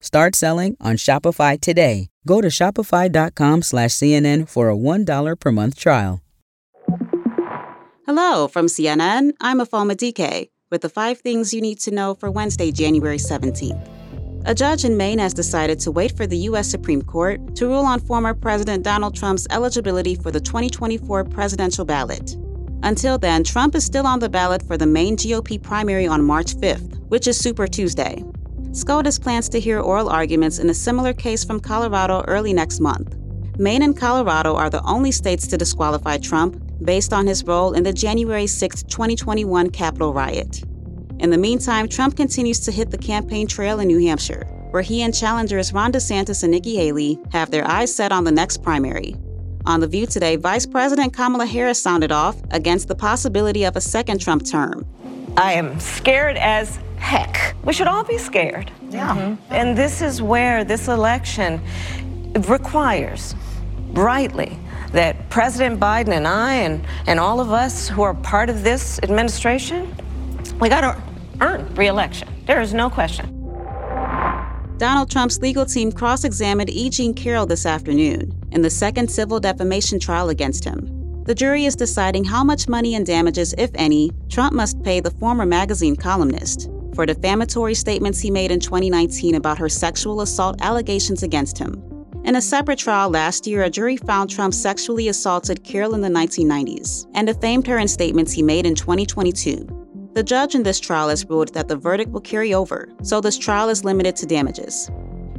Start selling on Shopify today. Go to shopify.com slash CNN for a $1 per month trial. Hello from CNN. I'm Afoma DK with the five things you need to know for Wednesday, January 17th. A judge in Maine has decided to wait for the U.S. Supreme Court to rule on former President Donald Trump's eligibility for the 2024 presidential ballot. Until then, Trump is still on the ballot for the Maine GOP primary on March 5th, which is Super Tuesday. SCOTUS plans to hear oral arguments in a similar case from Colorado early next month. Maine and Colorado are the only states to disqualify Trump based on his role in the January 6, 2021 Capitol riot. In the meantime, Trump continues to hit the campaign trail in New Hampshire, where he and challengers Ron DeSantis and Nikki Haley have their eyes set on the next primary. On The View today, Vice President Kamala Harris sounded off against the possibility of a second Trump term. I am scared as. We should all be scared. Yeah. Mm-hmm. And this is where this election requires, rightly, that President Biden and I and, and all of us who are part of this administration, we got to earn reelection. There is no question. Donald Trump's legal team cross examined E. Jean Carroll this afternoon in the second civil defamation trial against him. The jury is deciding how much money and damages, if any, Trump must pay the former magazine columnist for defamatory statements he made in 2019 about her sexual assault allegations against him. In a separate trial last year, a jury found Trump sexually assaulted Carroll in the 1990s and defamed her in statements he made in 2022. The judge in this trial has ruled that the verdict will carry over, so this trial is limited to damages.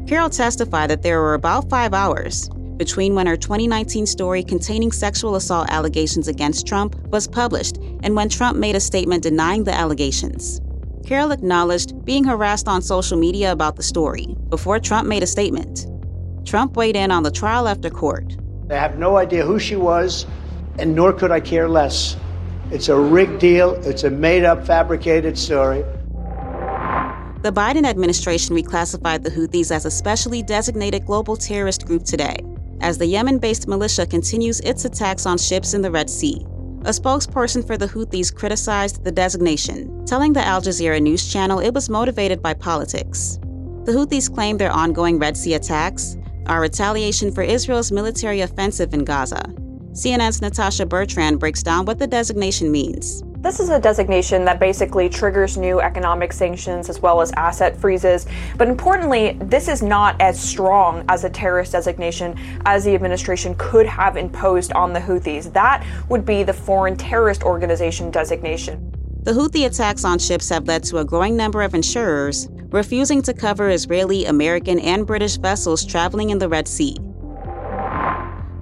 Carroll testified that there were about five hours between when her 2019 story containing sexual assault allegations against Trump was published and when Trump made a statement denying the allegations. Carroll acknowledged being harassed on social media about the story before Trump made a statement. Trump weighed in on the trial after court. I have no idea who she was, and nor could I care less. It's a rigged deal, it's a made up, fabricated story. The Biden administration reclassified the Houthis as a specially designated global terrorist group today, as the Yemen based militia continues its attacks on ships in the Red Sea. A spokesperson for the Houthis criticized the designation, telling the Al Jazeera news channel it was motivated by politics. The Houthis claim their ongoing Red Sea attacks are retaliation for Israel's military offensive in Gaza CNN's Natasha Bertrand breaks down what the designation means. This is a designation that basically triggers new economic sanctions as well as asset freezes. But importantly, this is not as strong as a terrorist designation as the administration could have imposed on the Houthis. That would be the Foreign Terrorist Organization designation. The Houthi attacks on ships have led to a growing number of insurers refusing to cover Israeli, American, and British vessels traveling in the Red Sea.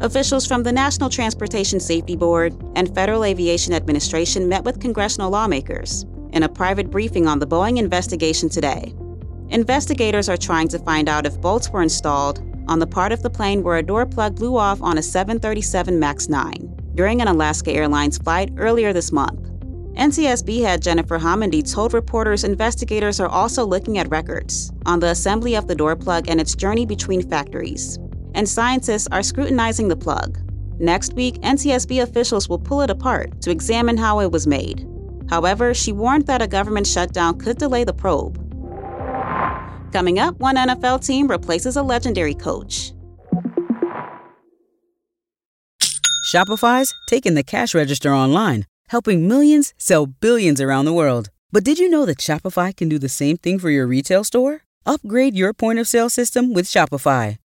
Officials from the National Transportation Safety Board and Federal Aviation Administration met with congressional lawmakers in a private briefing on the Boeing investigation today. Investigators are trying to find out if bolts were installed on the part of the plane where a door plug blew off on a 737 MAX 9 during an Alaska Airlines flight earlier this month. NTSB head Jennifer Homendy told reporters investigators are also looking at records on the assembly of the door plug and its journey between factories and scientists are scrutinizing the plug. Next week, NTSB officials will pull it apart to examine how it was made. However, she warned that a government shutdown could delay the probe. Coming up, one NFL team replaces a legendary coach. Shopify's taking the cash register online, helping millions sell billions around the world. But did you know that Shopify can do the same thing for your retail store? Upgrade your point of sale system with Shopify.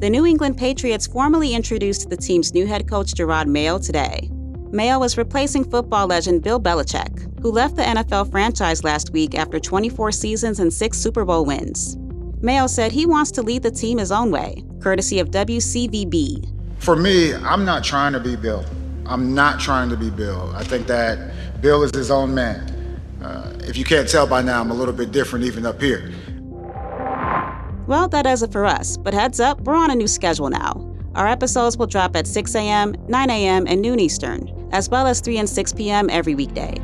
The New England Patriots formally introduced the team's new head coach Jerod Mayo today. Mayo was replacing football legend Bill Belichick, who left the NFL franchise last week after 24 seasons and six Super Bowl wins. Mayo said he wants to lead the team his own way, courtesy of WCVB. For me, I'm not trying to be Bill. I'm not trying to be Bill. I think that Bill is his own man. Uh, if you can't tell by now, I'm a little bit different even up here. Well, that does it for us, but heads up, we're on a new schedule now. Our episodes will drop at 6 a.m., 9 a.m., and noon Eastern, as well as 3 and 6 p.m. every weekday.